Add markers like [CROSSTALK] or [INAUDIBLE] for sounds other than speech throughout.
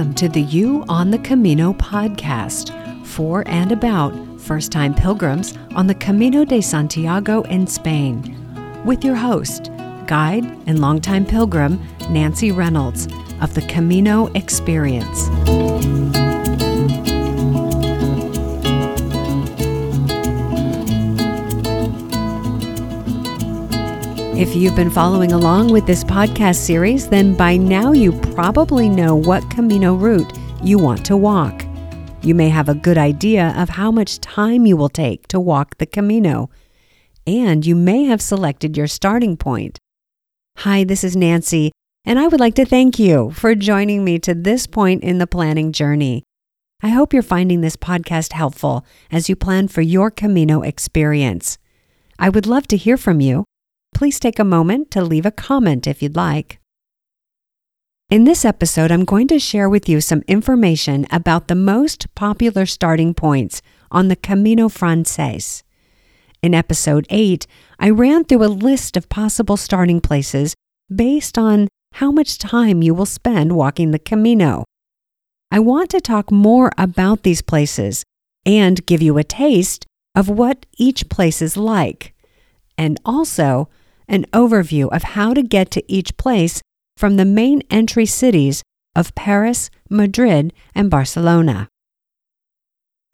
Welcome to the You on the Camino podcast for and about first time pilgrims on the Camino de Santiago in Spain, with your host, guide and longtime pilgrim Nancy Reynolds of the Camino Experience. If you've been following along with this podcast series, then by now you probably know what Camino route you want to walk. You may have a good idea of how much time you will take to walk the Camino, and you may have selected your starting point. Hi, this is Nancy, and I would like to thank you for joining me to this point in the planning journey. I hope you're finding this podcast helpful as you plan for your Camino experience. I would love to hear from you please take a moment to leave a comment if you'd like. In this episode, I'm going to share with you some information about the most popular starting points on the Camino Frances. In episode 8, I ran through a list of possible starting places based on how much time you will spend walking the Camino. I want to talk more about these places and give you a taste of what each place is like, and also an overview of how to get to each place from the main entry cities of Paris, Madrid, and Barcelona.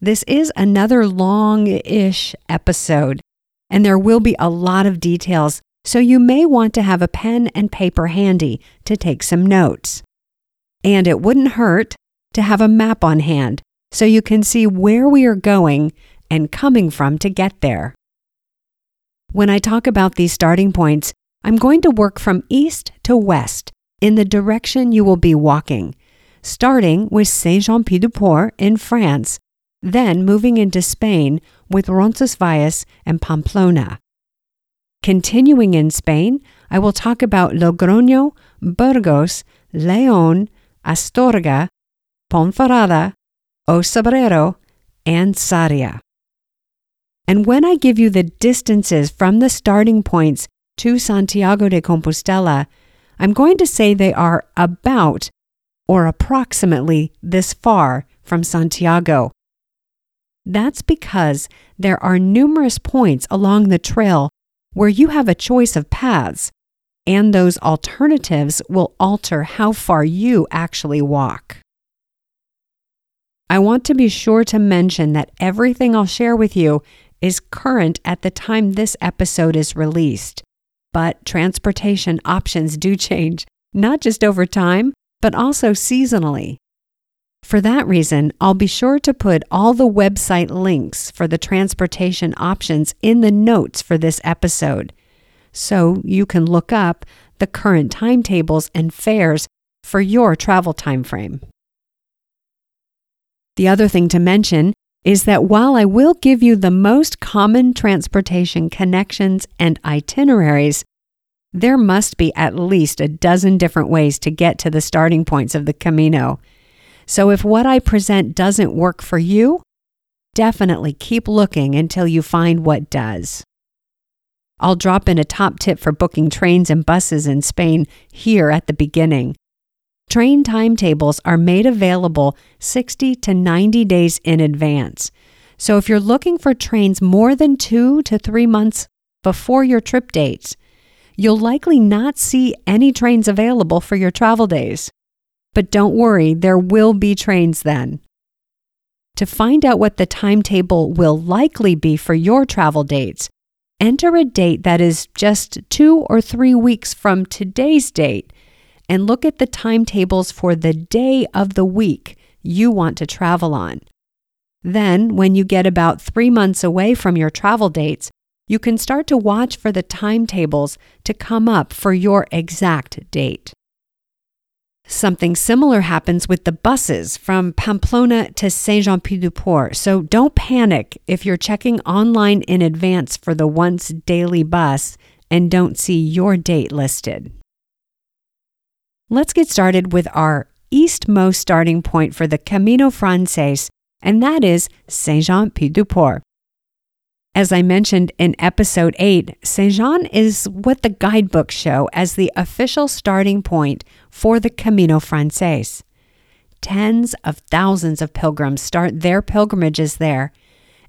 This is another long ish episode, and there will be a lot of details, so you may want to have a pen and paper handy to take some notes. And it wouldn't hurt to have a map on hand so you can see where we are going and coming from to get there. When I talk about these starting points, I'm going to work from east to west in the direction you will be walking, starting with Saint Jean Pied de Port in France, then moving into Spain with Roncesvalles and Pamplona. Continuing in Spain, I will talk about Logroño, Burgos, León, Astorga, Ponferrada, O Cebreiro, and Sarria. And when I give you the distances from the starting points to Santiago de Compostela, I'm going to say they are about or approximately this far from Santiago. That's because there are numerous points along the trail where you have a choice of paths, and those alternatives will alter how far you actually walk. I want to be sure to mention that everything I'll share with you is current at the time this episode is released. But transportation options do change, not just over time, but also seasonally. For that reason, I'll be sure to put all the website links for the transportation options in the notes for this episode, so you can look up the current timetables and fares for your travel time frame. The other thing to mention is that while I will give you the most common transportation connections and itineraries, there must be at least a dozen different ways to get to the starting points of the Camino. So if what I present doesn't work for you, definitely keep looking until you find what does. I'll drop in a top tip for booking trains and buses in Spain here at the beginning. Train timetables are made available 60 to 90 days in advance. So if you're looking for trains more than two to three months before your trip dates, you'll likely not see any trains available for your travel days. But don't worry, there will be trains then. To find out what the timetable will likely be for your travel dates, enter a date that is just two or three weeks from today's date and look at the timetables for the day of the week you want to travel on. Then, when you get about three months away from your travel dates, you can start to watch for the timetables to come up for your exact date. Something similar happens with the buses from Pamplona to Saint Jean Pied de Port, so don't panic if you're checking online in advance for the once daily bus and don't see your date listed. Let's get started with our eastmost starting point for the Camino Frances, and that is Saint Jean Pied de Port. As I mentioned in episode 8, Saint Jean is what the guidebooks show as the official starting point for the Camino Frances. Tens of thousands of pilgrims start their pilgrimages there,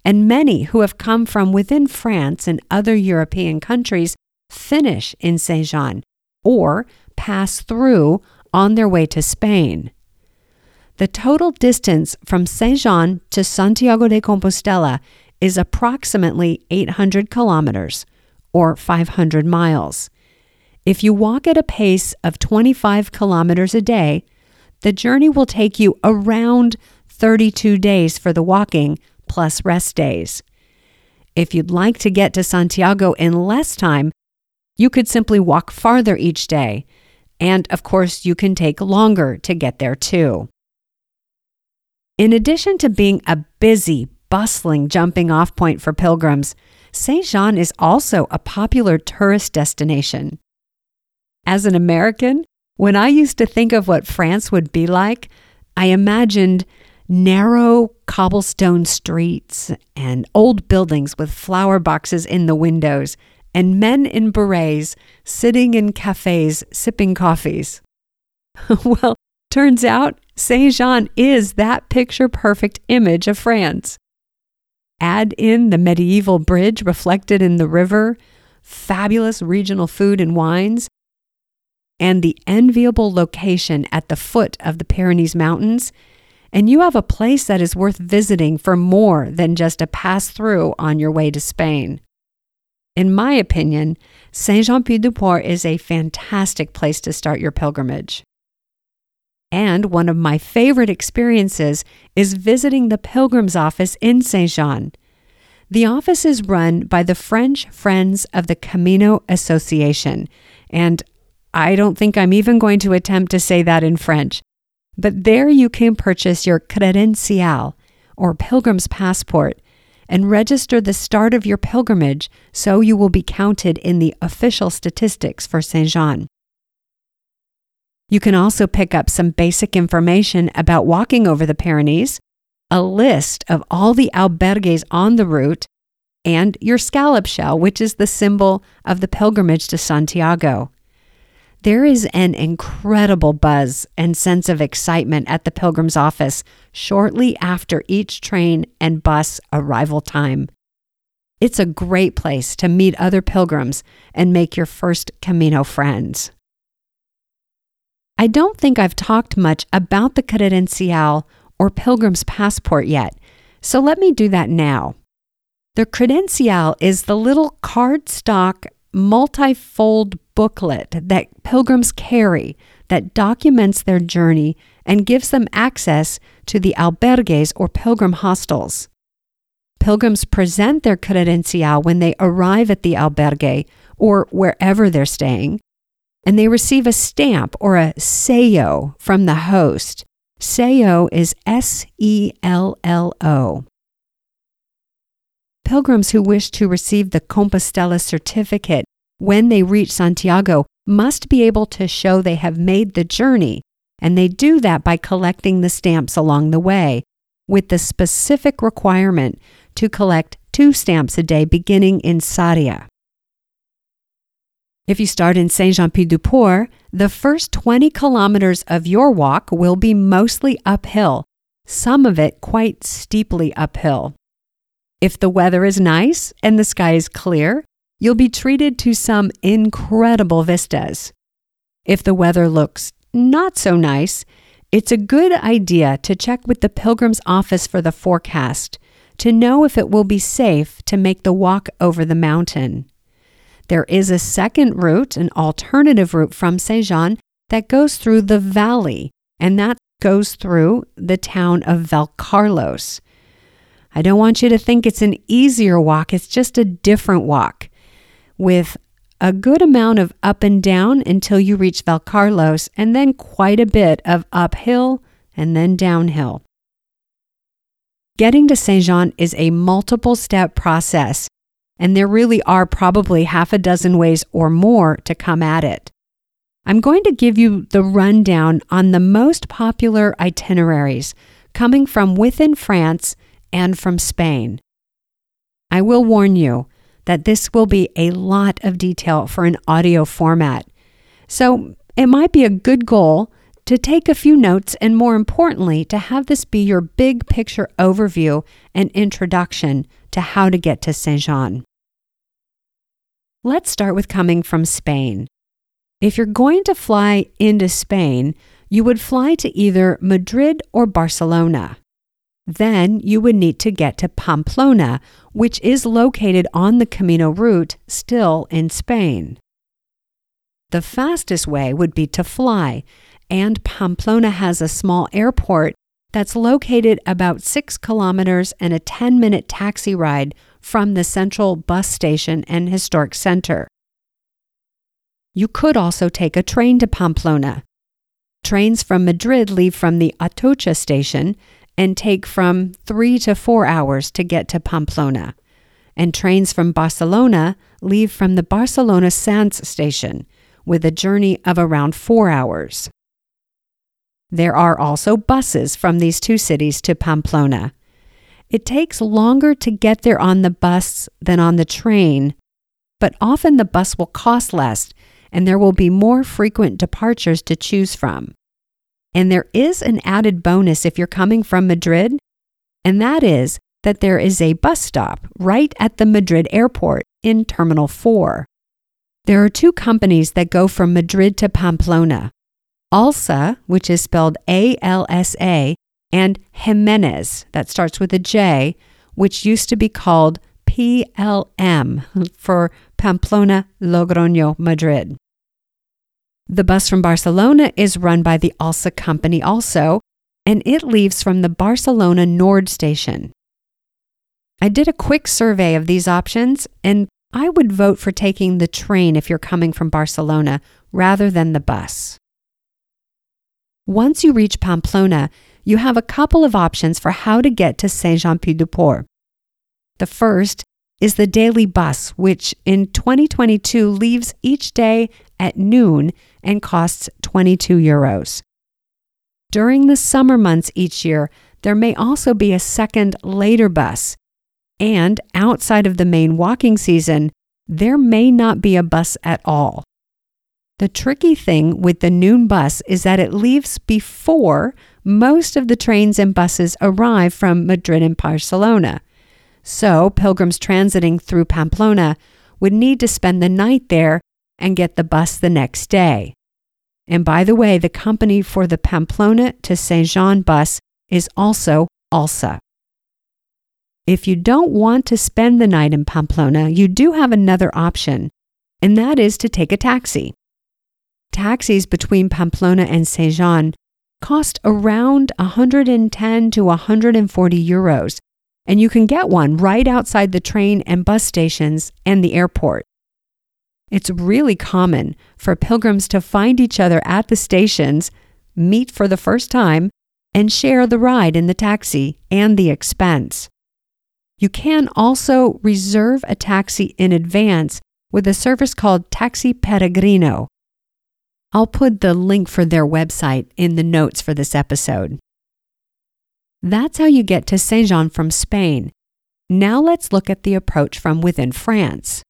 and many who have come from within France and other European countries finish in Saint Jean or pass through on their way to Spain. The total distance from Saint Jean to Santiago de Compostela is approximately 800 kilometers or 500 miles. If you walk at a pace of 25 kilometers a day, the journey will take you around 32 days for the walking plus rest days. If you'd like to get to Santiago in less time, you could simply walk farther each day. And of course, you can take longer to get there too. In addition to being a busy, bustling jumping off point for pilgrims, Saint Jean is also a popular tourist destination. As an American, when I used to think of what France would be like, I imagined narrow cobblestone streets and old buildings with flower boxes in the windows and men in berets sitting in cafes sipping coffees. [LAUGHS] well, turns out Saint Jean is that picture perfect image of France. Add in the medieval bridge reflected in the river, fabulous regional food and wines, and the enviable location at the foot of the Pyrenees Mountains, and you have a place that is worth visiting for more than just a pass through on your way to Spain. In my opinion, Saint Jean Pied de Port is a fantastic place to start your pilgrimage. And one of my favorite experiences is visiting the pilgrim's office in Saint Jean. The office is run by the French Friends of the Camino Association, and I don't think I'm even going to attempt to say that in French. But there you can purchase your credencial, or pilgrim's passport, and register the start of your pilgrimage so you will be counted in the official statistics for Saint Jean. You can also pick up some basic information about walking over the Pyrenees, a list of all the albergues on the route, and your scallop shell, which is the symbol of the pilgrimage to Santiago. There is an incredible buzz and sense of excitement at the pilgrim's office shortly after each train and bus arrival time. It's a great place to meet other pilgrims and make your first Camino friends. I don't think I've talked much about the credencial or pilgrim's passport yet, so let me do that now. The credencial is the little cardstock multifold booklet that pilgrims carry that documents their journey and gives them access to the albergues or pilgrim hostels. Pilgrims present their credencial when they arrive at the albergue or wherever they're staying, and they receive a stamp or a sello from the host. Sello is S E L L O. Pilgrims who wish to receive the Compostela certificate when they reach Santiago must be able to show they have made the journey, and they do that by collecting the stamps along the way, with the specific requirement to collect two stamps a day beginning in Sarria. If you start in Saint Jean Pied de Port, the first 20 kilometers of your walk will be mostly uphill, some of it quite steeply uphill. If the weather is nice and the sky is clear, you'll be treated to some incredible vistas. If the weather looks not so nice, it's a good idea to check with the Pilgrim's office for the forecast to know if it will be safe to make the walk over the mountain. There is a second route, an alternative route from Jean that goes through the valley, and that goes through the town of Valcarlos. I don't want you to think it's an easier walk, it's just a different walk with a good amount of up and down until you reach Valcarlos, and then quite a bit of uphill and then downhill. Getting to Saint Jean is a multiple step process, and there really are probably half a dozen ways or more to come at it. I'm going to give you the rundown on the most popular itineraries coming from within France and from Spain. I will warn you, that this will be a lot of detail for an audio format. So it might be a good goal to take a few notes and, more importantly, to have this be your big picture overview and introduction to how to get to Saint Jean. Let's start with coming from Spain. If you're going to fly into Spain, you would fly to either Madrid or Barcelona. Then you would need to get to Pamplona, which is located on the Camino route still in Spain. The fastest way would be to fly, and Pamplona has a small airport that's located about six kilometers and a 10 minute taxi ride from the central bus station and historic center. You could also take a train to Pamplona. Trains from Madrid leave from the Atocha station and take from three to four hours to get to Pamplona. And trains from Barcelona leave from the Barcelona Sants station with a journey of around four hours. There are also buses from these two cities to Pamplona. It takes longer to get there on the bus than on the train, but often the bus will cost less and there will be more frequent departures to choose from. And there is an added bonus if you're coming from Madrid, and that is that there is a bus stop right at the Madrid airport in Terminal 4. There are two companies that go from Madrid to Pamplona ALSA, which is spelled A L S A, and Jimenez, that starts with a J, which used to be called PLM for Pamplona Logroño Madrid. The bus from Barcelona is run by the ALSA company also, and it leaves from the Barcelona Nord station. I did a quick survey of these options, and I would vote for taking the train if you're coming from Barcelona rather than the bus. Once you reach Pamplona, you have a couple of options for how to get to Saint Jean Pied de Port. The first is the daily bus, which in 2022 leaves each day at noon and costs 22 euros. During the summer months each year, there may also be a second later bus. And outside of the main walking season, there may not be a bus at all. The tricky thing with the noon bus is that it leaves before most of the trains and buses arrive from Madrid and Barcelona. So, pilgrims transiting through Pamplona would need to spend the night there and get the bus the next day. And by the way, the company for the Pamplona to Saint Jean bus is also ALSA. If you don't want to spend the night in Pamplona, you do have another option, and that is to take a taxi taxis between Pamplona and Saint Jean cost around 110 to 140 euros, and you can get one right outside the train and bus stations and the airport. It's really common for pilgrims to find each other at the stations, meet for the first time, and share the ride in the taxi and the expense. You can also reserve a taxi in advance with a service called Taxi Peregrino, I'll put the link for their website in the notes for this episode. That's how you get to Saint Jean from Spain. Now let's look at the approach from within France.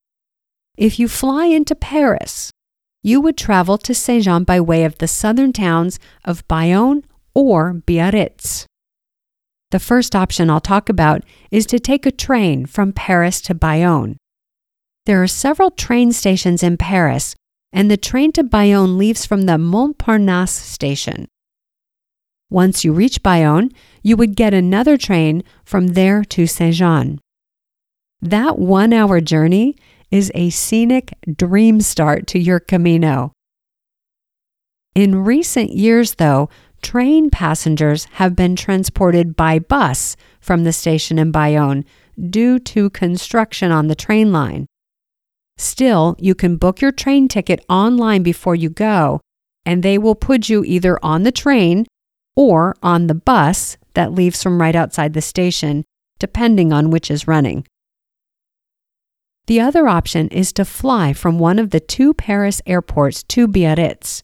If you fly into Paris, you would travel to Saint Jean by way of the southern towns of Bayonne or Biarritz. The first option I'll talk about is to take a train from Paris to Bayonne. There are several train stations in Paris and the train to Bayonne leaves from the Montparnasse station. Once you reach Bayonne, you would get another train from there to Saint Jean. That one hour journey is a scenic dream start to your Camino. In recent years, though, train passengers have been transported by bus from the station in Bayonne due to construction on the train line. Still, you can book your train ticket online before you go, and they will put you either on the train or on the bus that leaves from right outside the station, depending on which is running. The other option is to fly from one of the two Paris airports to Biarritz.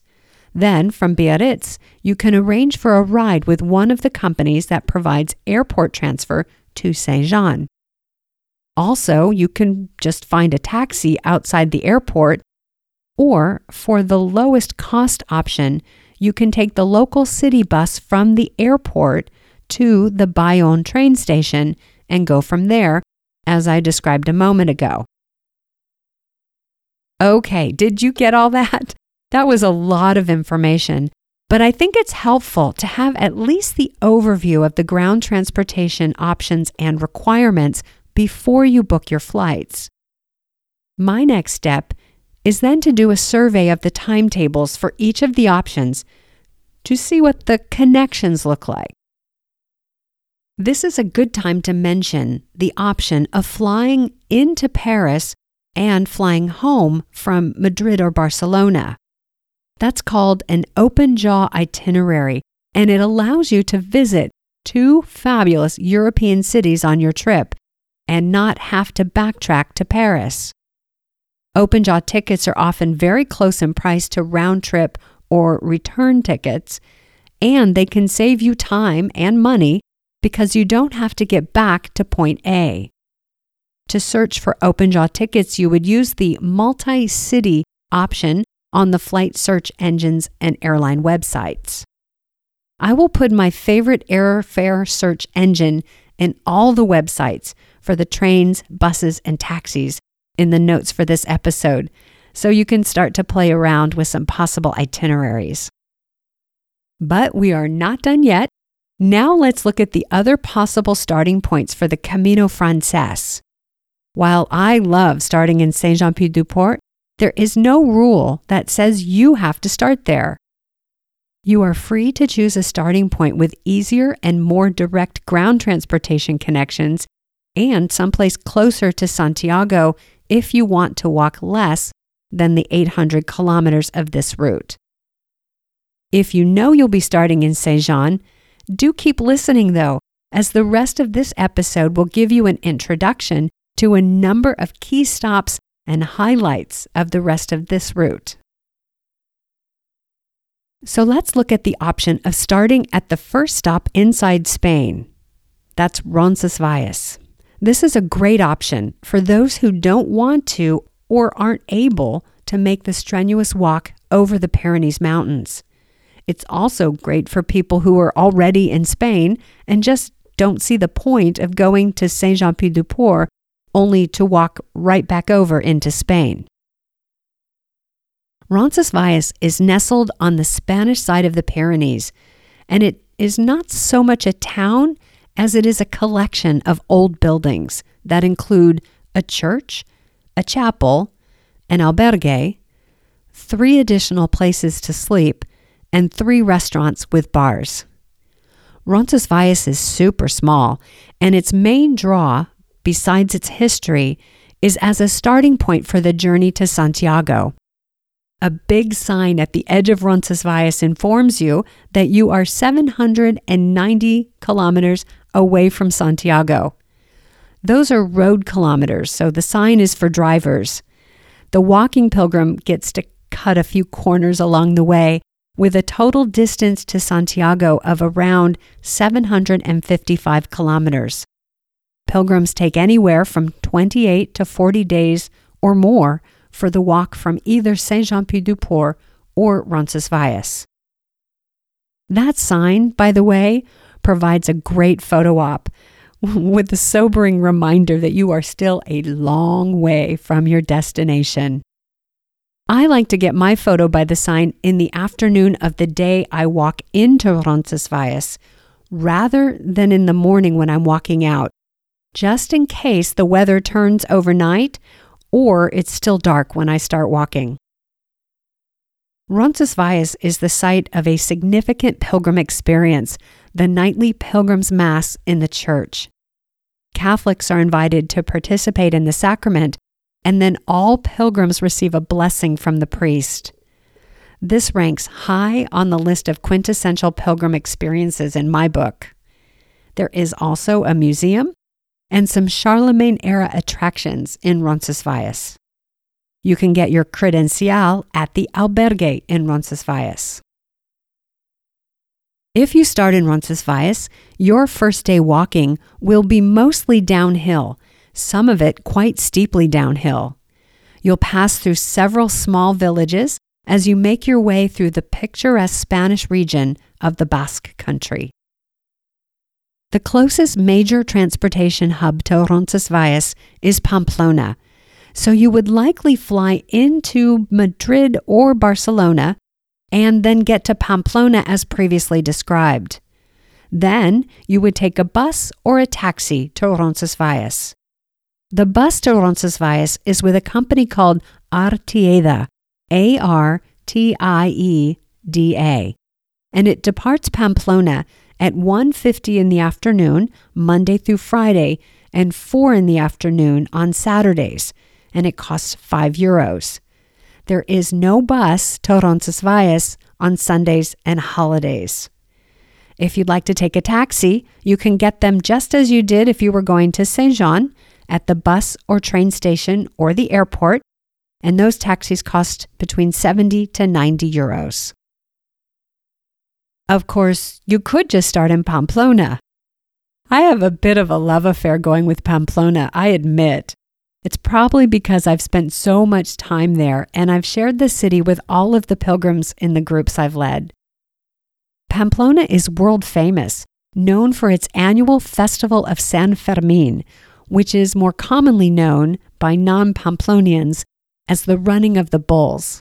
Then, from Biarritz, you can arrange for a ride with one of the companies that provides airport transfer to Saint Jean. Also, you can just find a taxi outside the airport, or for the lowest cost option, you can take the local city bus from the airport to the Bayonne train station and go from there, as I described a moment ago. Okay, did you get all that? [LAUGHS] That was a lot of information, but I think it's helpful to have at least the overview of the ground transportation options and requirements before you book your flights. My next step is then to do a survey of the timetables for each of the options to see what the connections look like. This is a good time to mention the option of flying into Paris and flying home from Madrid or Barcelona. That's called an open jaw itinerary, and it allows you to visit two fabulous European cities on your trip and not have to backtrack to Paris. Open jaw tickets are often very close in price to round trip or return tickets, and they can save you time and money because you don't have to get back to point A. To search for OpenJaw tickets, you would use the multi city option on the flight search engines and airline websites. I will put my favorite airfare search engine in all the websites for the trains, buses, and taxis in the notes for this episode, so you can start to play around with some possible itineraries. But we are not done yet. Now let's look at the other possible starting points for the Camino Frances. While I love starting in Saint Jean Pied du Port, there is no rule that says you have to start there. You are free to choose a starting point with easier and more direct ground transportation connections and someplace closer to Santiago if you want to walk less than the 800 kilometers of this route. If you know you'll be starting in Saint Jean, do keep listening though, as the rest of this episode will give you an introduction to a number of key stops and highlights of the rest of this route. So let's look at the option of starting at the first stop inside Spain. That's Roncesvalles. This is a great option for those who don't want to or aren't able to make the strenuous walk over the Pyrenees Mountains. It's also great for people who are already in Spain and just don't see the point of going to Saint Jean Pied du Port only to walk right back over into Spain. Roncesvalles is nestled on the Spanish side of the Pyrenees, and it is not so much a town as it is a collection of old buildings that include a church, a chapel, an albergue, three additional places to sleep, and three restaurants with bars. Roncesvalles is super small, and its main draw besides its history, is as a starting point for the journey to Santiago. A big sign at the edge of Roncesvalles informs you that you are 790 kilometers away from Santiago. Those are road kilometers, so the sign is for drivers. The walking pilgrim gets to cut a few corners along the way with a total distance to Santiago of around 755 kilometers. Pilgrims take anywhere from 28 to 40 days or more for the walk from either Saint Jean Pied du Port or Roncesvalles. That sign, by the way, provides a great photo op [LAUGHS] with the sobering reminder that you are still a long way from your destination. I like to get my photo by the sign in the afternoon of the day I walk into Roncesvalles rather than in the morning when I'm walking out just in case the weather turns overnight or it's still dark when I start walking. Roncesvalles is the site of a significant pilgrim experience, the nightly pilgrim's mass in the church. Catholics are invited to participate in the sacrament, and then all pilgrims receive a blessing from the priest. This ranks high on the list of quintessential pilgrim experiences in my book. There is also a museum and some Charlemagne era attractions in Roncesvalles. You can get your credencial at the albergue in Roncesvalles. If you start in Roncesvalles, your first day walking will be mostly downhill, some of it quite steeply downhill. You'll pass through several small villages as you make your way through the picturesque Spanish region of the Basque Country. The closest major transportation hub to Roncesvalles is Pamplona, so you would likely fly into Madrid or Barcelona and then get to Pamplona as previously described. Then you would take a bus or a taxi to Roncesvalles. The bus to Roncesvalles is with a company called Artieda, A R T I E D A, and it departs Pamplona at 1:50 in the afternoon Monday through Friday and 4 in the afternoon on Saturdays, and it costs 5 euros. There is no bus to Roncesvalles on Sundays and holidays. If you'd like to take a taxi, you can get them just as you did if you were going to Saint Jean at the bus or train station or the airport, and those taxis cost between 70 to 90 euros. Of course, you could just start in Pamplona. I have a bit of a love affair going with Pamplona, I admit. It's probably because I've spent so much time there and I've shared the city with all of the pilgrims in the groups I've led. Pamplona is world famous, known for its annual festival of San Fermin, which is more commonly known by non Pamplonians as the Running of the Bulls.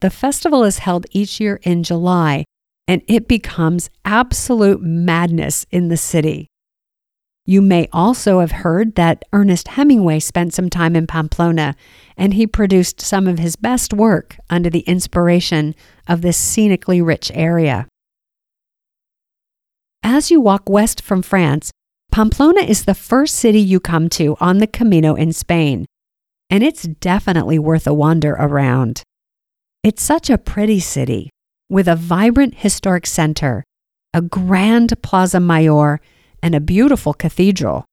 The festival is held each year in July, and it becomes absolute madness in the city. You may also have heard that Ernest Hemingway spent some time in Pamplona, and he produced some of his best work under the inspiration of this scenically rich area. As you walk west from France, Pamplona is the first city you come to on the Camino in Spain, and it's definitely worth a wander around. It's such a pretty city with a vibrant historic center, a grand Plaza Mayor, and a beautiful cathedral.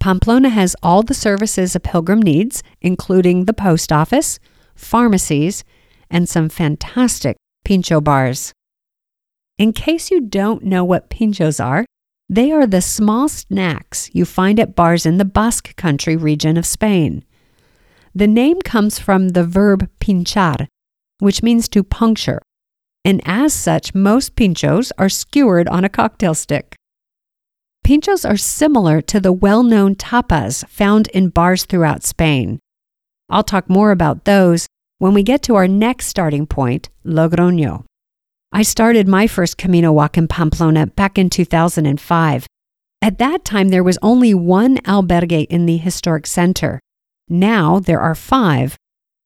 Pamplona has all the services a pilgrim needs, including the post office, pharmacies, and some fantastic pincho bars. In case you don't know what pinchos are, they are the small snacks you find at bars in the Basque Country region of Spain. The name comes from the verb pinchar, which means to puncture, and as such, most pinchos are skewered on a cocktail stick. Pinchos are similar to the well known tapas found in bars throughout Spain. I'll talk more about those when we get to our next starting point, Logroño. I started my first Camino walk in Pamplona back in 2005. At that time, there was only one albergue in the historic center. Now there are five,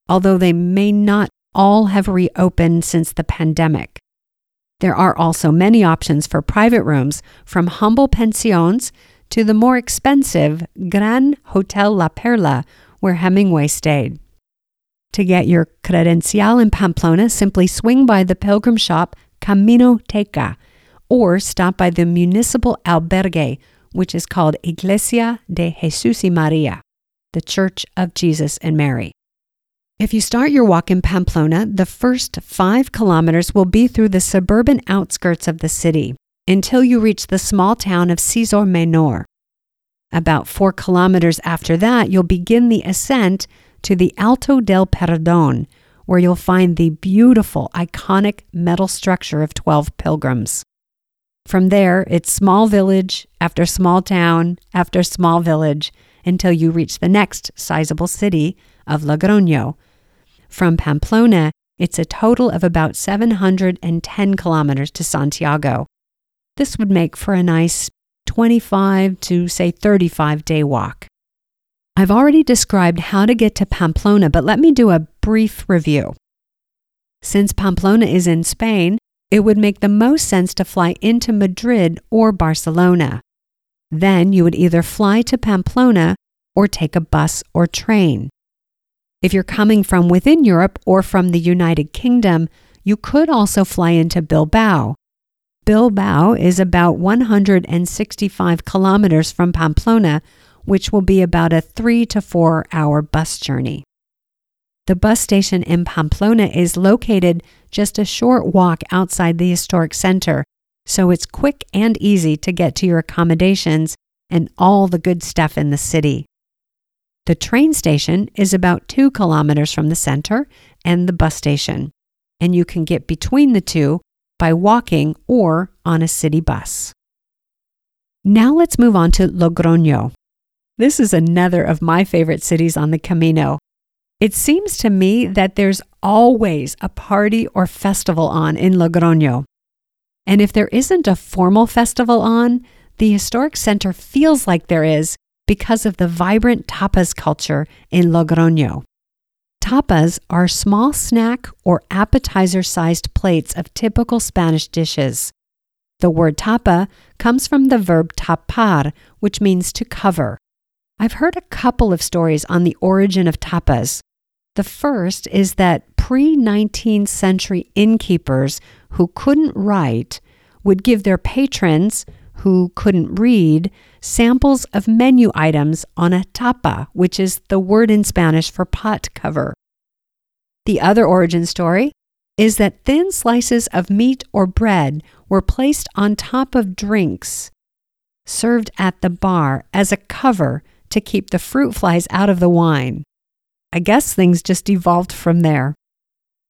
although they may not all have reopened since the pandemic. There are also many options for private rooms, from humble pensions to the more expensive Gran Hotel La Perla, where Hemingway stayed. To get your credencial in Pamplona, simply swing by the pilgrim shop Camino Teca or stop by the municipal albergue, which is called Iglesia de Jesús y María, the Church of Jesus and Mary. If you start your walk in Pamplona, the first five kilometers will be through the suburban outskirts of the city until you reach the small town of Cizur Menor. About four kilometers after that, you'll begin the ascent to the Alto del Perdón, where you'll find the beautiful, iconic metal structure of 12 pilgrims. From there, it's small village after small town after small village until you reach the next sizable city of Logroño. From Pamplona, it's a total of about 710 kilometers to Santiago. This would make for a nice 25 to, say, 35 day walk. I've already described how to get to Pamplona, but let me do a brief review. Since Pamplona is in Spain, it would make the most sense to fly into Madrid or Barcelona. Then you would either fly to Pamplona or take a bus or train. If you're coming from within Europe or from the United Kingdom, you could also fly into Bilbao. Bilbao is about 165 kilometers from Pamplona, which will be about a three to four hour bus journey. The bus station in Pamplona is located just a short walk outside the historic center, so it's quick and easy to get to your accommodations and all the good stuff in the city. The train station is about two kilometers from the center and the bus station, and you can get between the two by walking or on a city bus. Now let's move on to Logroño. This is another of my favorite cities on the Camino. It seems to me that there's always a party or festival on in Logroño. And if there isn't a formal festival on, the historic center feels like there is because of the vibrant tapas culture in Logroño. Tapas are small snack or appetizer sized plates of typical Spanish dishes. The word tapa comes from the verb tapar, which means to cover. I've heard a couple of stories on the origin of tapas. The first is that pre 19th century innkeepers who couldn't write would give their patrons, who couldn't read, samples of menu items on a tapa, which is the word in Spanish for pot cover. The other origin story is that thin slices of meat or bread were placed on top of drinks served at the bar as a cover to keep the fruit flies out of the wine. I guess things just evolved from there.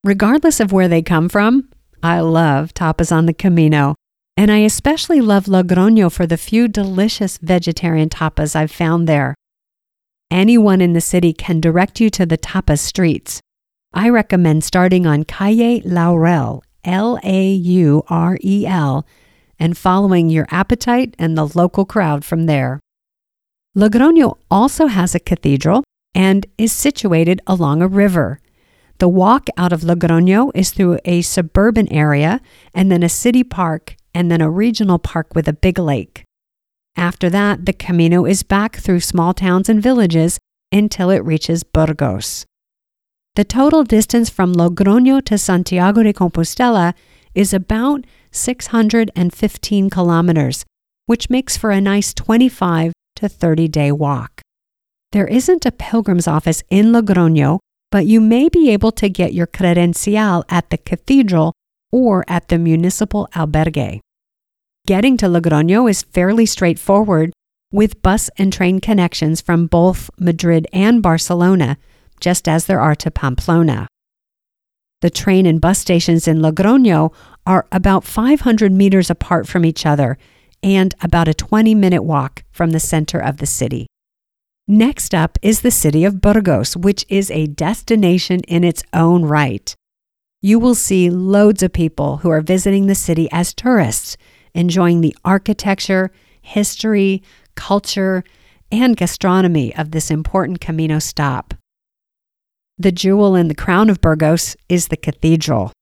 Regardless of where they come from, I love tapas on the Camino, and I especially love Logroño for the few delicious vegetarian tapas I've found there. Anyone in the city can direct you to the tapas streets. I recommend starting on Calle Laurel, L A U R E L, and following your appetite and the local crowd from there. Logroño also has a cathedral and is situated along a river. The walk out of Logroño is through a suburban area and then a city park and then a regional park with a big lake. After that, the Camino is back through small towns and villages until it reaches Burgos. The total distance from Logroño to Santiago de Compostela is about 615 kilometers, which makes for a nice 25 to 30 day walk. There isn't a pilgrim's office in Logroño, but you may be able to get your credencial at the cathedral or at the municipal albergue. Getting to Logroño is fairly straightforward with bus and train connections from both Madrid and Barcelona, just as there are to Pamplona. The train and bus stations in Logroño are about 500 meters apart from each other and about a 20 minute walk from the center of the city. Next up is the city of Burgos, which is a destination in its own right. You will see loads of people who are visiting the city as tourists, enjoying the architecture, history, culture, and gastronomy of this important Camino stop. The jewel in the crown of Burgos is the cathedral.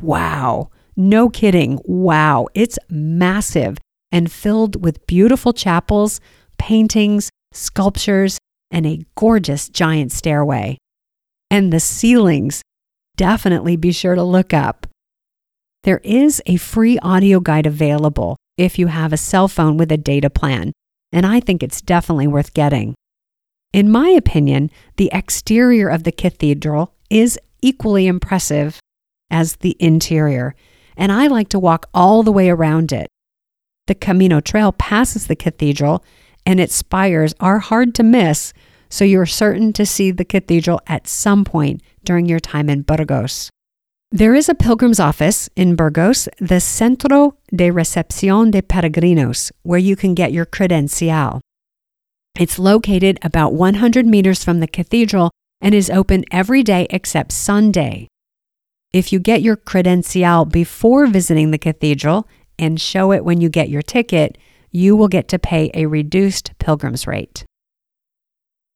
Wow! No kidding. Wow. It's massive and filled with beautiful chapels, paintings, sculptures, and a gorgeous giant stairway. And the ceilings, definitely be sure to look up. There is a free audio guide available if you have a cell phone with a data plan, and I think it's definitely worth getting. In my opinion, the exterior of the cathedral is equally impressive as the interior, and I like to walk all the way around it. The Camino Trail passes the cathedral, and its spires are hard to miss, so you're certain to see the cathedral at some point during your time in Burgos. There is a pilgrim's office in Burgos, the Centro de Recepción de Peregrinos, where you can get your credencial. It's located about 100 meters from the cathedral and is open every day except Sunday. If you get your credencial before visiting the cathedral and show it when you get your ticket, you will get to pay a reduced pilgrim's rate.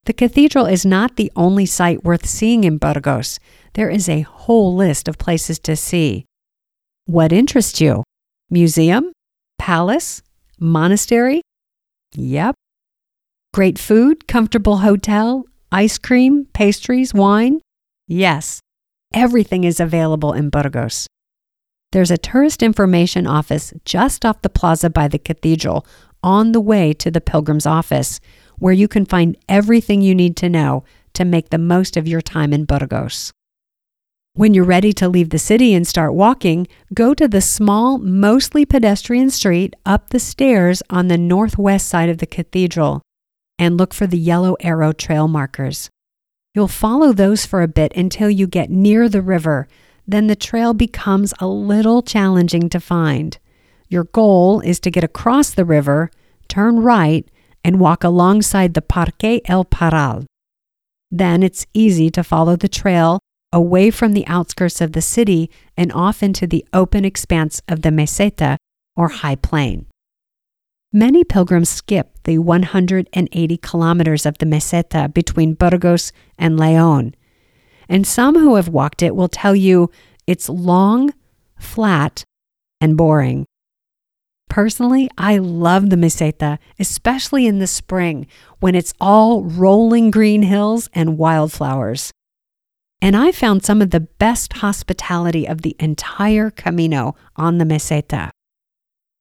The cathedral is not the only site worth seeing in Burgos. There is a whole list of places to see. What interests you? Museum? Palace? Monastery? Yep, Great food, comfortable hotel, ice cream, pastries, wine? Yes, everything is available in Burgos. There's a tourist information office just off the plaza by the cathedral on the way to the pilgrim's office, where you can find everything you need to know to make the most of your time in Burgos. When you're ready to leave the city and start walking, go to the small, mostly pedestrian street up the stairs on the northwest side of the cathedral. and look for the yellow arrow trail markers. You'll follow those for a bit until you get near the river. Then the trail becomes a little challenging to find. Your goal is to get across the river, turn right, and walk alongside the Parque El Parral. Then it's easy to follow the trail away from the outskirts of the city and off into the open expanse of the meseta or high plain. Many pilgrims skip the 180 kilometers of the meseta between Burgos and Leon, and some who have walked it will tell you it's long, flat, and boring. Personally, I love the meseta, especially in the spring when it's all rolling green hills and wildflowers. And I found some of the best hospitality of the entire Camino on the meseta.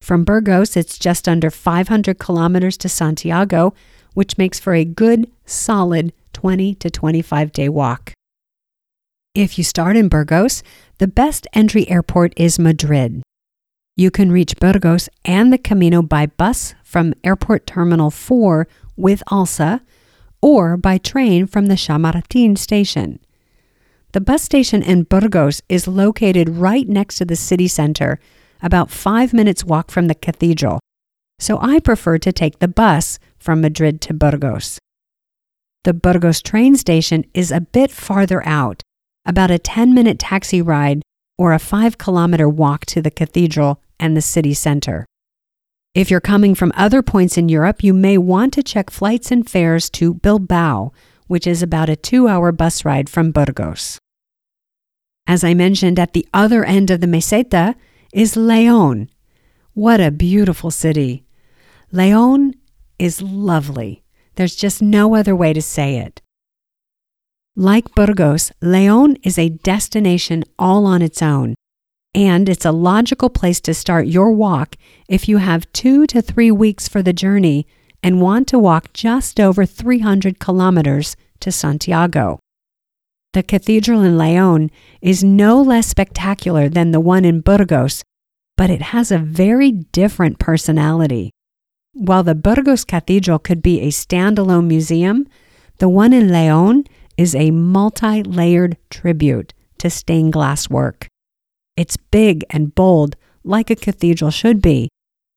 From Burgos, it's just under 500 kilometers to Santiago, which makes for a good, solid 20 to 25 day walk. If you start in Burgos, the best entry airport is Madrid. You can reach Burgos and the Camino by bus from Airport Terminal 4 with Alsa or by train from the Chamartín station. The bus station in Burgos is located right next to the city center about five minutes' walk from the cathedral, so I prefer to take the bus from Madrid to Burgos. The Burgos train station is a bit farther out, about a 10 minute taxi ride or a 5 kilometer walk to the cathedral and the city center. If you're coming from other points in Europe, you may want to check flights and fares to Bilbao, which is about a two hour bus ride from Burgos. As I mentioned, at the other end of the meseta, is Leon. What a beautiful city. Leon is lovely. There's just no other way to say it. Like Burgos, Leon is a destination all on its own, and it's a logical place to start your walk if you have two to three weeks for the journey and want to walk just over 300 kilometers to Santiago. The cathedral in Leon is no less spectacular than the one in Burgos, but it has a very different personality. While the Burgos Cathedral could be a standalone museum, the one in Leon is a multi layered tribute to stained glass work. It's big and bold, like a cathedral should be,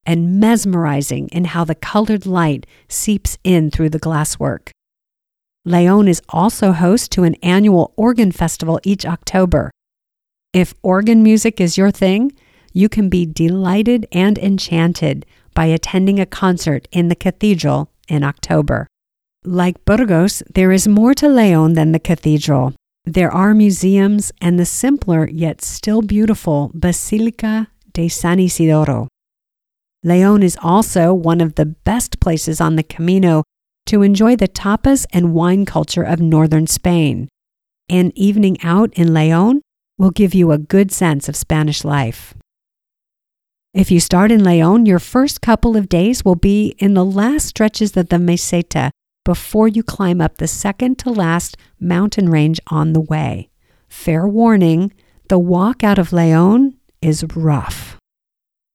and mesmerizing in how the colored light seeps in through the glasswork. Leon is also host to an annual organ festival each October. If organ music is your thing, you can be delighted and enchanted by attending a concert in the cathedral in October. Like Burgos, there is more to Leon than the cathedral. There are museums and the simpler yet still beautiful Basilica de San Isidoro. Leon is also one of the best places on the Camino to enjoy the tapas and wine culture of northern Spain. An evening out in Leon will give you a good sense of Spanish life. If you start in Leon, your first couple of days will be in the last stretches of the meseta before you climb up the second to last mountain range on the way. Fair warning the walk out of Leon is rough.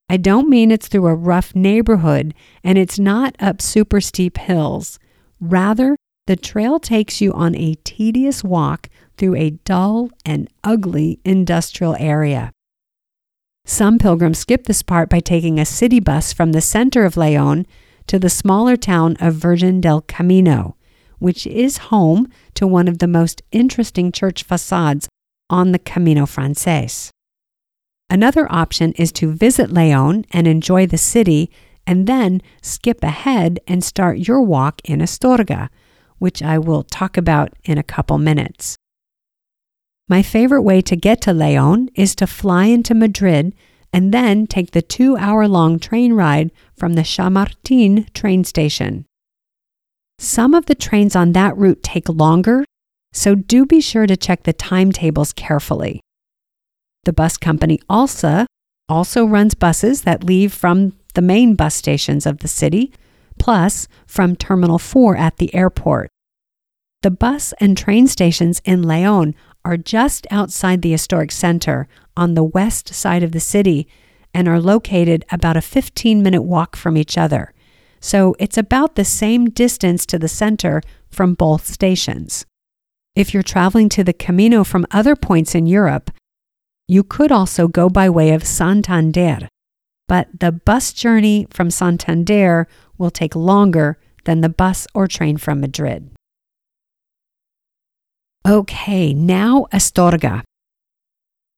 I don't mean it's through a rough neighborhood and it's not up super steep hills. Rather, the trail takes you on a tedious walk through a dull and ugly industrial area. Some pilgrims skip this part by taking a city bus from the center of Leon to the smaller town of Virgen del Camino, which is home to one of the most interesting church facades on the Camino Frances. Another option is to visit Leon and enjoy the city and then skip ahead and start your walk in Astorga, which I will talk about in a couple minutes. My favorite way to get to Leon is to fly into Madrid and then take the two hour long train ride from the Chamartín train station. Some of the trains on that route take longer, so do be sure to check the timetables carefully. The bus company ALSA also runs buses that leave from the main bus stations of the city, plus from Terminal 4 at the airport. The bus and train stations in Leon are just outside the historic center on the west side of the city and are located about a 15 minute walk from each other. so it's about the same distance to the center from both stations. If you're traveling to the Camino from other points in Europe, you could also go by way of Santander, but the bus journey from Santander will take longer than the bus or train from Madrid. Okay, now Astorga.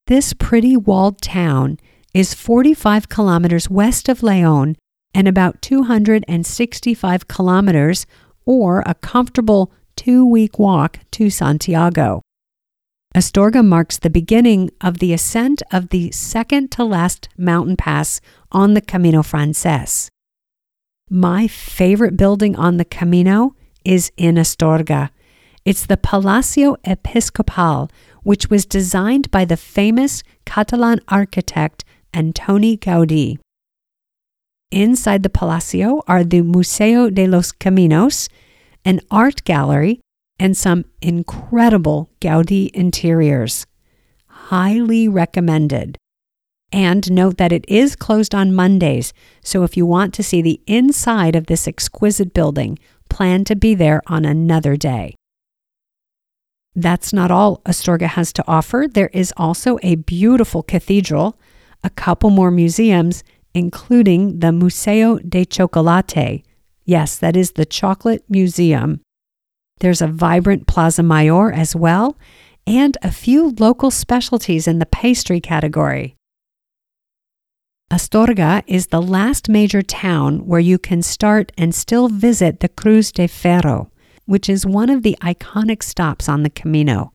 This pretty walled town is 45 kilometers west of Leon and about 265 kilometers, or a comfortable two week walk to Santiago. Astorga marks the beginning of the ascent of the second to last mountain pass on the Camino Frances. My favorite building on the Camino is in Astorga. It's the Palacio Episcopal, which was designed by the famous Catalan architect Antoni Gaudí. Inside the Palacio are the Museo de los Caminos, an art gallery, and some incredible Gaudi interiors. Highly recommended. And note that it is closed on Mondays, so if you want to see the inside of this exquisite building, plan to be there on another day. That's not all Astorga has to offer. There is also a beautiful cathedral, a couple more museums, including the Museo de Chocolate. Yes, that is the Chocolate Museum. There's a vibrant Plaza Mayor as well, and a few local specialties in the pastry category. Astorga is the last major town where you can start and still visit the Cruz de Ferro which is one of the iconic stops on the Camino.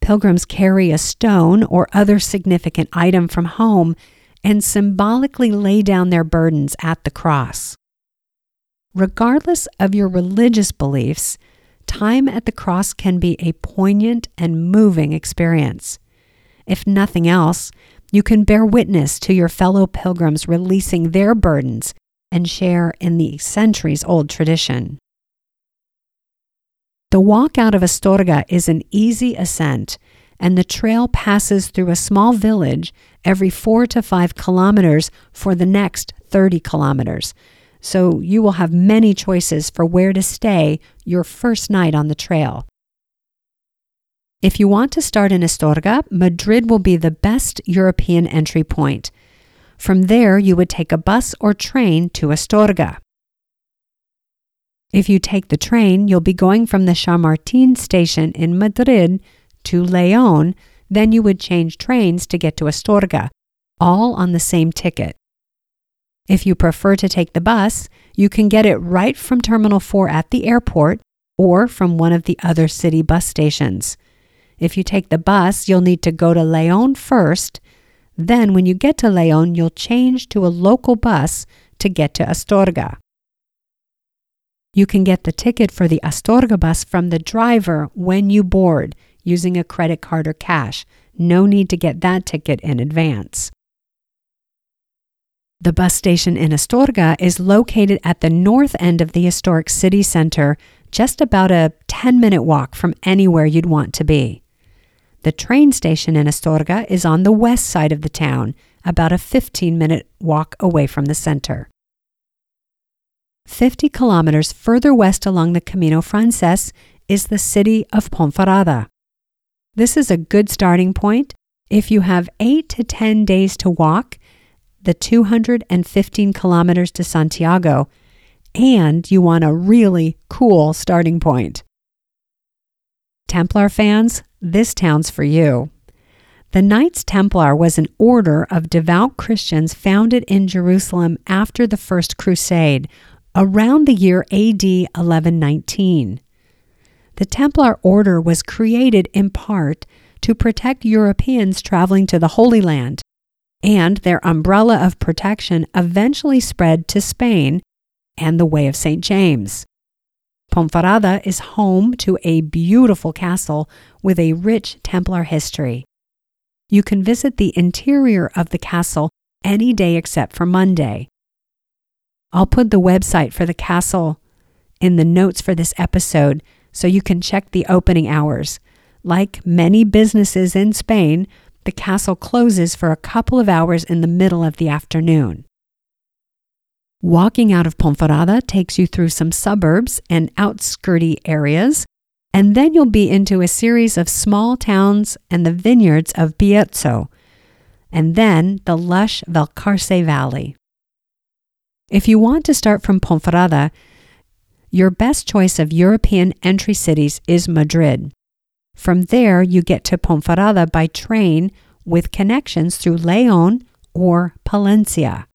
Pilgrims carry a stone or other significant item from home and symbolically lay down their burdens at the cross. Regardless of your religious beliefs, time at the cross can be a poignant and moving experience. If nothing else, you can bear witness to your fellow pilgrims releasing their burdens and share in the centuries old tradition. The walk out of Astorga is an easy ascent, and the trail passes through a small village every four to five kilometers for the next 30 kilometers. So you will have many choices for where to stay your first night on the trail. If you want to start in Astorga, Madrid will be the best European entry point. From there, you would take a bus or train to Astorga. If you take the train, you'll be going from the Chamartin station in Madrid to Leon, then you would change trains to get to Astorga, all on the same ticket. If you prefer to take the bus, you can get it right from Terminal 4 at the airport or from one of the other city bus stations. If you take the bus, you'll need to go to Leon first. Then, when you get to Leon, you'll change to a local bus to get to Astorga. You can get the ticket for the Astorga bus from the driver when you board using a credit card or cash. No need to get that ticket in advance. The bus station in Astorga is located at the north end of the historic city center, just about a 10 minute walk from anywhere you'd want to be. The train station in Astorga is on the west side of the town, about a 15 minute walk away from the center. 50 kilometers further west along the Camino Frances is the city of Ponferrada. This is a good starting point if you have 8 to 10 days to walk the 215 kilometers to Santiago and you want a really cool starting point. Templar fans, this town's for you. The Knights Templar was an order of devout Christians founded in Jerusalem after the First Crusade around the year AD 1119. The Templar Order was created in part to protect Europeans traveling to the Holy Land, and their umbrella of protection eventually spread to Spain and the Way of St. James. Ponferrada is home to a beautiful castle with a rich Templar history. You can visit the interior of the castle any day except for Monday. I'll put the website for the castle in the notes for this episode so you can check the opening hours. Like many businesses in Spain, the castle closes for a couple of hours in the middle of the afternoon. Walking out of Ponferrada takes you through some suburbs and outskirty areas, and then you'll be into a series of small towns and the vineyards of Bierzo, and then the lush Valcarce Valley. If you want to start from Ponferrada, your best choice of European entry cities is Madrid. From there, you get to Ponferrada by train with connections through Leon or Palencia.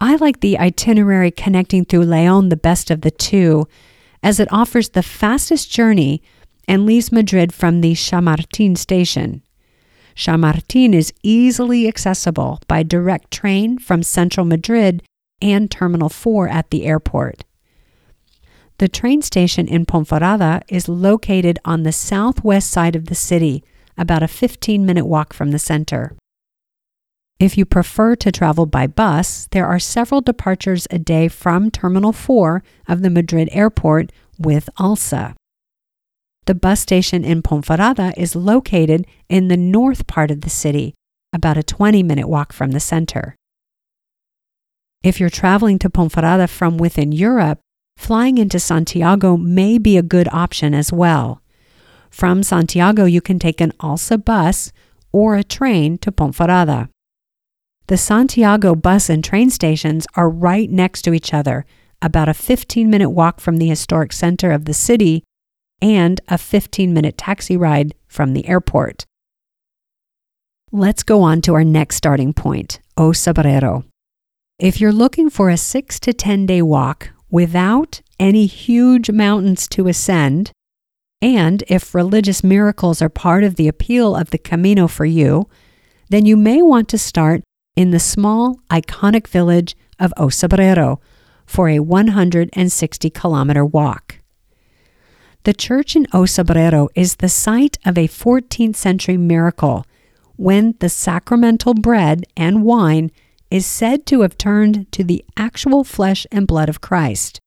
I like the itinerary connecting through Leon the best of the two, as it offers the fastest journey and leaves Madrid from the Chamartin station. Chamartin is easily accessible by direct train from central Madrid and Terminal 4 at the airport. The train station in Ponferrada is located on the southwest side of the city, about a 15 minute walk from the center. If you prefer to travel by bus, there are several departures a day from Terminal 4 of the Madrid airport with ALSA. The bus station in Ponferrada is located in the north part of the city, about a 20 minute walk from the center. If you're traveling to Ponferrada from within Europe, flying into Santiago may be a good option as well. From Santiago, you can take an ALSA bus or a train to Ponferrada. The Santiago bus and train stations are right next to each other, about a 15 minute walk from the historic center of the city and a 15 minute taxi ride from the airport. Let's go on to our next starting point, O Cebreiro. If you're looking for a 6 to 10 day walk without any huge mountains to ascend, and if religious miracles are part of the appeal of the Camino for you, then you may want to start in the small, iconic village of O Cebreiro for a 160 kilometer walk. The church in O Cebreiro is the site of a 14th century miracle when the sacramental bread and wine is said to have turned to the actual flesh and blood of Christ.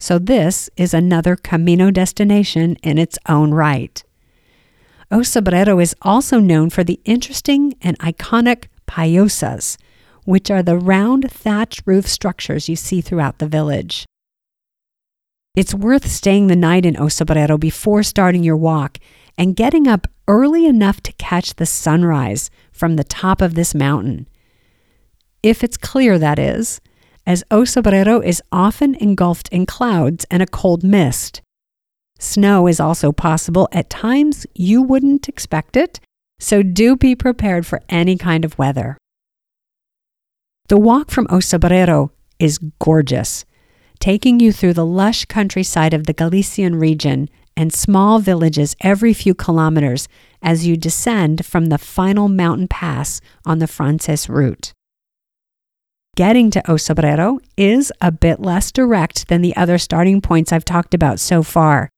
So, this is another Camino destination in its own right. O Cebreiro is also known for the interesting and iconic pallozas, which are the round thatch roof structures you see throughout the village. It's worth staying the night in O Cebreiro before starting your walk and getting up early enough to catch the sunrise from the top of this mountain. If it's clear, that is, as O Cebreiro is often engulfed in clouds and a cold mist. Snow is also possible at times you wouldn't expect it, so do be prepared for any kind of weather. The walk from O Cebreiro is gorgeous, taking you through the lush countryside of the Galician region and small villages every few kilometers as you descend from the final mountain pass on the Frances route. Getting to O Cebreiro is a bit less direct than the other starting points I've talked about so far.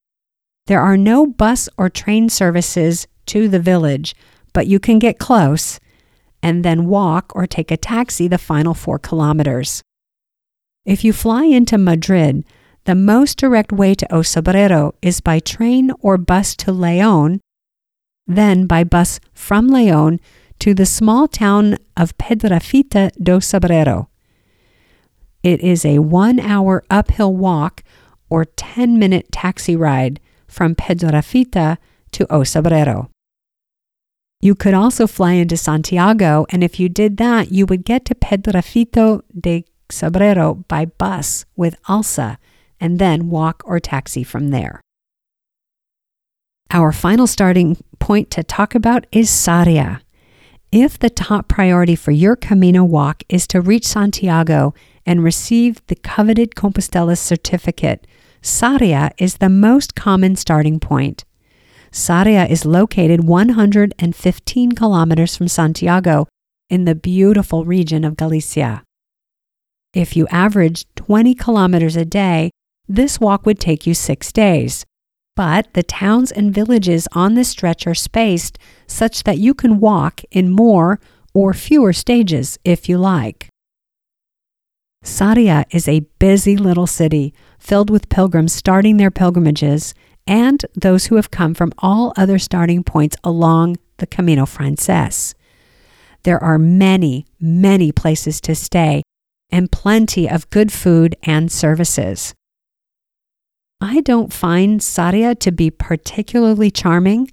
There are no bus or train services to the village, but you can get close and then walk or take a taxi the final four kilometers. If you fly into Madrid, the most direct way to O Cebreiro is by train or bus to Leon, then by bus from Leon to the small town of Pedrafita do Cebreiro. It is a one hour uphill walk or 10 minute taxi ride from Pedrafita to O Cebreiro. You could also fly into Santiago, and if you did that, you would get to Pedrafita do Cebreiro by bus with ALSA and then walk or taxi from there. Our final starting point to talk about is Sarria. If the top priority for your Camino walk is to reach Santiago and receive the coveted Compostela certificate, Sarria is the most common starting point. Sarria is located 115 kilometers from Santiago in the beautiful region of Galicia. If you average 20 kilometers a day, this walk would take you six days. But the towns and villages on this stretch are spaced such that you can walk in more or fewer stages if you like. Sarria is a busy little city filled with pilgrims starting their pilgrimages and those who have come from all other starting points along the Camino Frances. There are many, many places to stay, and plenty of good food and services. I don't find Sarria to be particularly charming.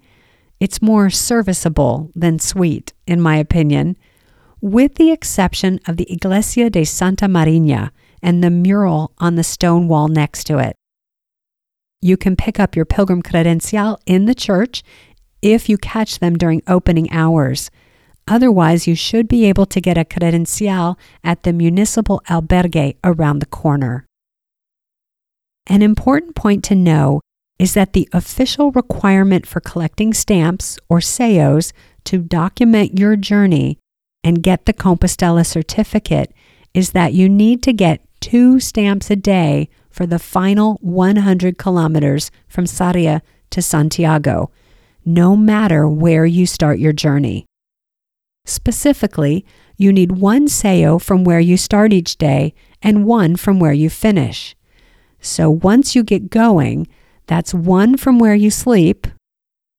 It's more serviceable than sweet, in my opinion, with the exception of the Iglesia de Santa Mariña and the mural on the stone wall next to it. You can pick up your pilgrim credencial in the church if you catch them during opening hours. Otherwise, you should be able to get a credencial at the municipal albergue around the corner. An important point to know is that the official requirement for collecting stamps or sellos to document your journey and get the Compostela certificate is that you need to get two stamps a day for the final 100 kilometers from Sarria to Santiago, no matter where you start your journey. Specifically, you need one sello from where you start each day and one from where you finish. So once you get going, that's one from where you sleep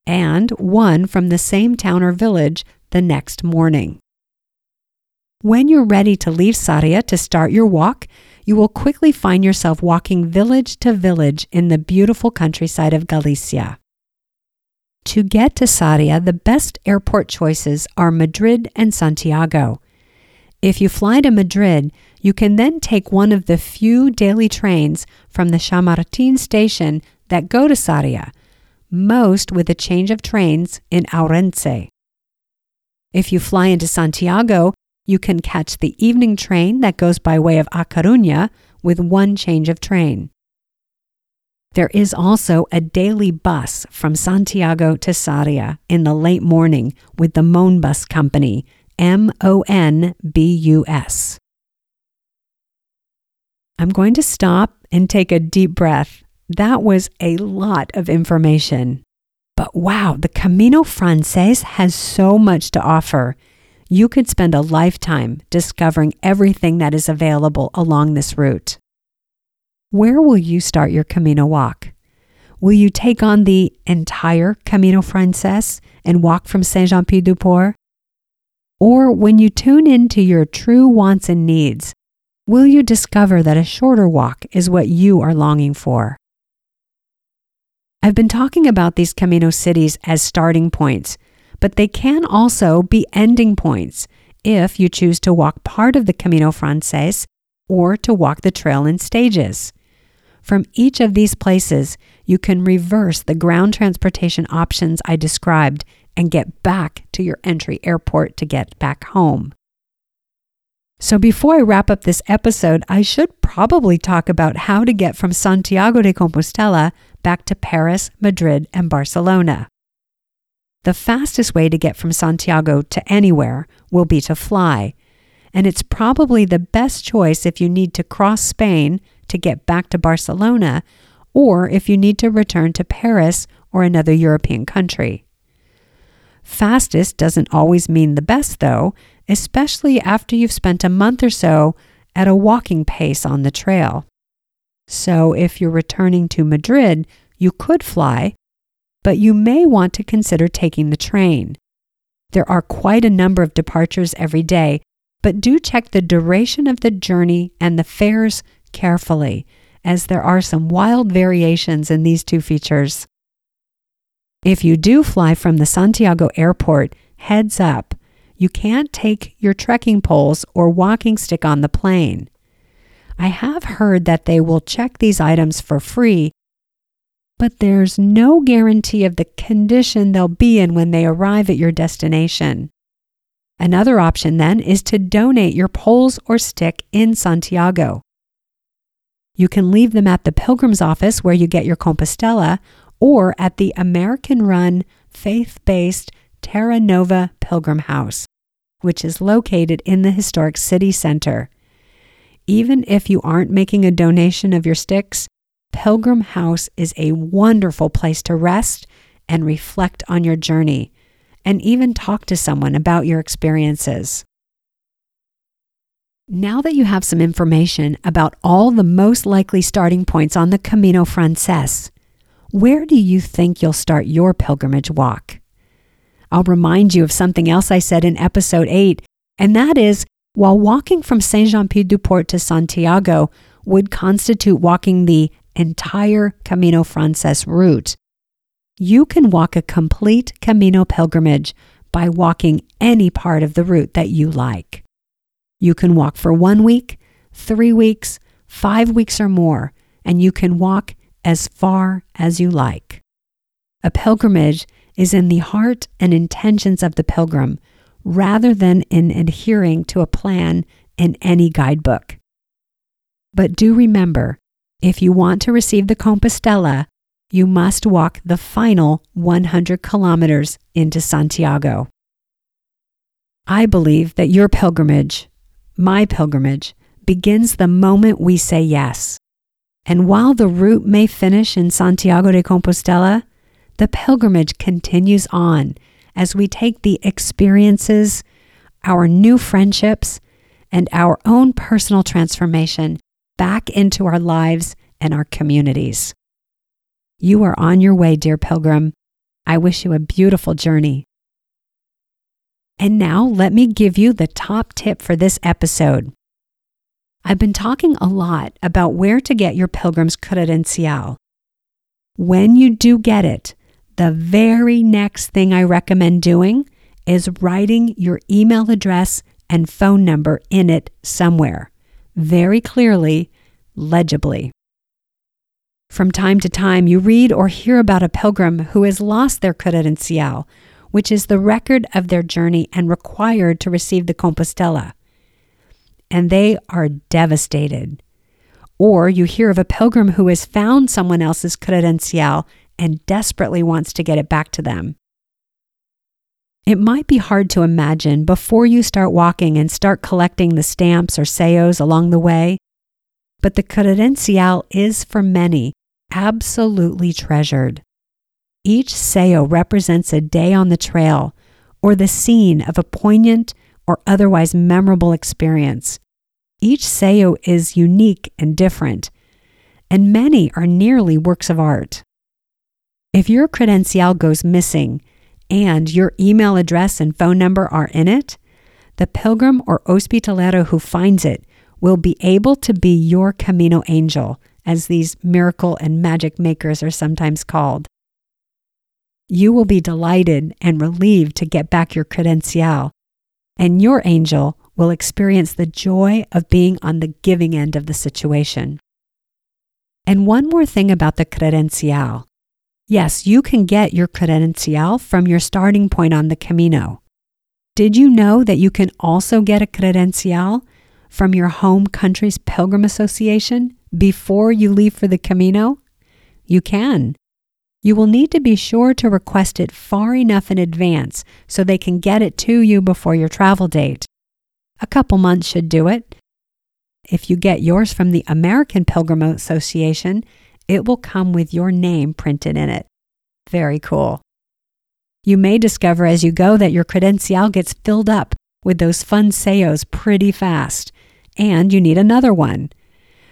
and one from the same town or village the next morning. When you're ready to leave Sarria to start your walk, you will quickly find yourself walking village to village in the beautiful countryside of Galicia. To get to Sarria, the best airport choices are Madrid and Santiago. If you fly to Madrid, you can then take one of the few daily trains from the Chamartín station that go to Sarria, most with a change of trains in Ourense. If you fly into Santiago, you can catch the evening train that goes by way of A Coruña with one change of train. There is also a daily bus from Santiago to Sarria in the late morning with the Monbus Company, M O N B U S. I'm going to stop and take a deep breath. That was a lot of information. But wow, the Camino Frances has so much to offer. You could spend a lifetime discovering everything that is available along this route. Where will you start your Camino walk? Will you take on the entire Camino Frances and walk from Saint Jean Pied du Port? Or when you tune into your true wants and needs, will you discover that a shorter walk is what you are longing for? I've been talking about these Camino cities as starting points but they can also be ending points if you choose to walk part of the Camino Frances or to walk the trail in stages. From each of these places, you can reverse the ground transportation options I described and get back to your entry airport to get back home. So, before I wrap up this episode, I should probably talk about how to get from Santiago de Compostela back to Paris, Madrid, and Barcelona. The fastest way to get from Santiago to anywhere will be to fly, and it's probably the best choice if you need to cross Spain to get back to Barcelona or if you need to return to Paris or another European country. Fastest doesn't always mean the best, though, especially after you've spent a month or so at a walking pace on the trail. So, if you're returning to Madrid, you could fly, but you may want to consider taking the train. There are quite a number of departures every day, but do check the duration of the journey and the fares carefully, as there are some wild variations in these two features. If you do fly from the Santiago airport, heads up, you can't take your trekking poles or walking stick on the plane. I have heard that they will check these items for free but there's no guarantee of the condition they'll be in when they arrive at your destination. Another option then is to donate your poles or stick in Santiago. You can leave them at the pilgrim's office where you get your Compostela or at the American run, faith based Terra Nova Pilgrim House, which is located in the historic city center. Even if you aren't making a donation of your sticks, Pilgrim House is a wonderful place to rest and reflect on your journey, and even talk to someone about your experiences. Now that you have some information about all the most likely starting points on the Camino Frances, where do you think you'll start your pilgrimage walk? I'll remind you of something else I said in episode 8, and that is while walking from Saint Jean Pied du Port to Santiago would constitute walking the entire Camino Frances route, you can walk a complete Camino pilgrimage by walking any part of the route that you like. You can walk for one week, three weeks, five weeks, or more, and you can walk as far as you like. A pilgrimage is in the heart and intentions of the pilgrim rather than in adhering to a plan in any guidebook. But do remember, if you want to receive the Compostela, you must walk the final 100 kilometers into Santiago. I believe that your pilgrimage, my pilgrimage, begins the moment we say yes. And while the route may finish in Santiago de Compostela, the pilgrimage continues on as we take the experiences, our new friendships, and our own personal transformation back into our lives and our communities. You are on your way, dear pilgrim. I wish you a beautiful journey. And now let me give you the top tip for this episode. I've been talking a lot about where to get your pilgrim's credencial. When you do get it, the very next thing I recommend doing is writing your email address and phone number in it somewhere, very clearly, legibly. From time to time, you read or hear about a pilgrim who has lost their credencial, which is the record of their journey and required to receive the Compostela. And they are devastated. Or you hear of a pilgrim who has found someone else's credencial and desperately wants to get it back to them. It might be hard to imagine before you start walking and start collecting the stamps or sellos along the way, but the credencial is for many absolutely treasured. Each sello represents a day on the trail or the scene of a poignant or otherwise memorable experience. Each sello is unique and different, and many are nearly works of art. If your credencial goes missing and your email address and phone number are in it, the pilgrim or hospitalero who finds it will be able to be your Camino angel, as these miracle and magic makers are sometimes called. You will be delighted and relieved to get back your credencial, and your angel will experience the joy of being on the giving end of the situation. And one more thing about the credencial Yes, you can get your credencial from your starting point on the Camino. Did you know that you can also get a credencial from your home country's pilgrim association before you leave for the Camino? You can. You will need to be sure to request it far enough in advance so they can get it to you before your travel date. A couple months should do it. If you get yours from the American Pilgrim Association, it will come with your name printed in it. Very cool. You may discover as you go that your credencial gets filled up with those fun sellos pretty fast, and you need another one.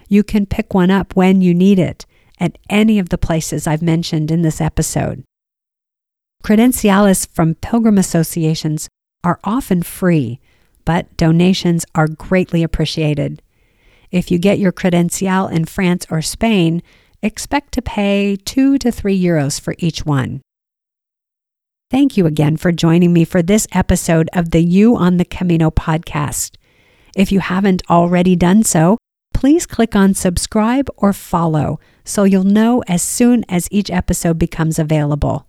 You can pick one up when you need it at any of the places I've mentioned in this episode. Credenciales from pilgrim associations are often free, but donations are greatly appreciated. If you get your credencial in France or Spain, expect to pay 2 to 3 euros for each one. Thank you again for joining me for this episode of the You on the Camino podcast. If you haven't already done so, please click on subscribe or follow so you'll know as soon as each episode becomes available.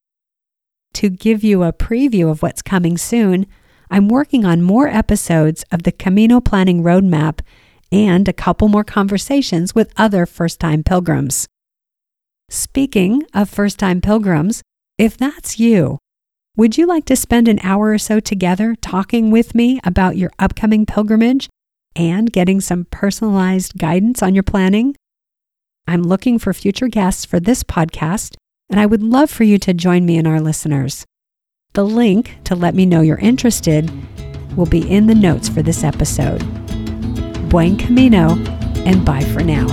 To give you a preview of what's coming soon, I'm working on more episodes of the Camino Planning Roadmap and a couple more conversations with other first time pilgrims. Speaking of first time pilgrims, if that's you, would you like to spend an hour or so together talking with me about your upcoming pilgrimage and getting some personalized guidance on your planning? I'm looking for future guests for this podcast, and I would love for you to join me and our listeners. The link to let me know you're interested will be in the notes for this episode. Buen camino, and bye for now.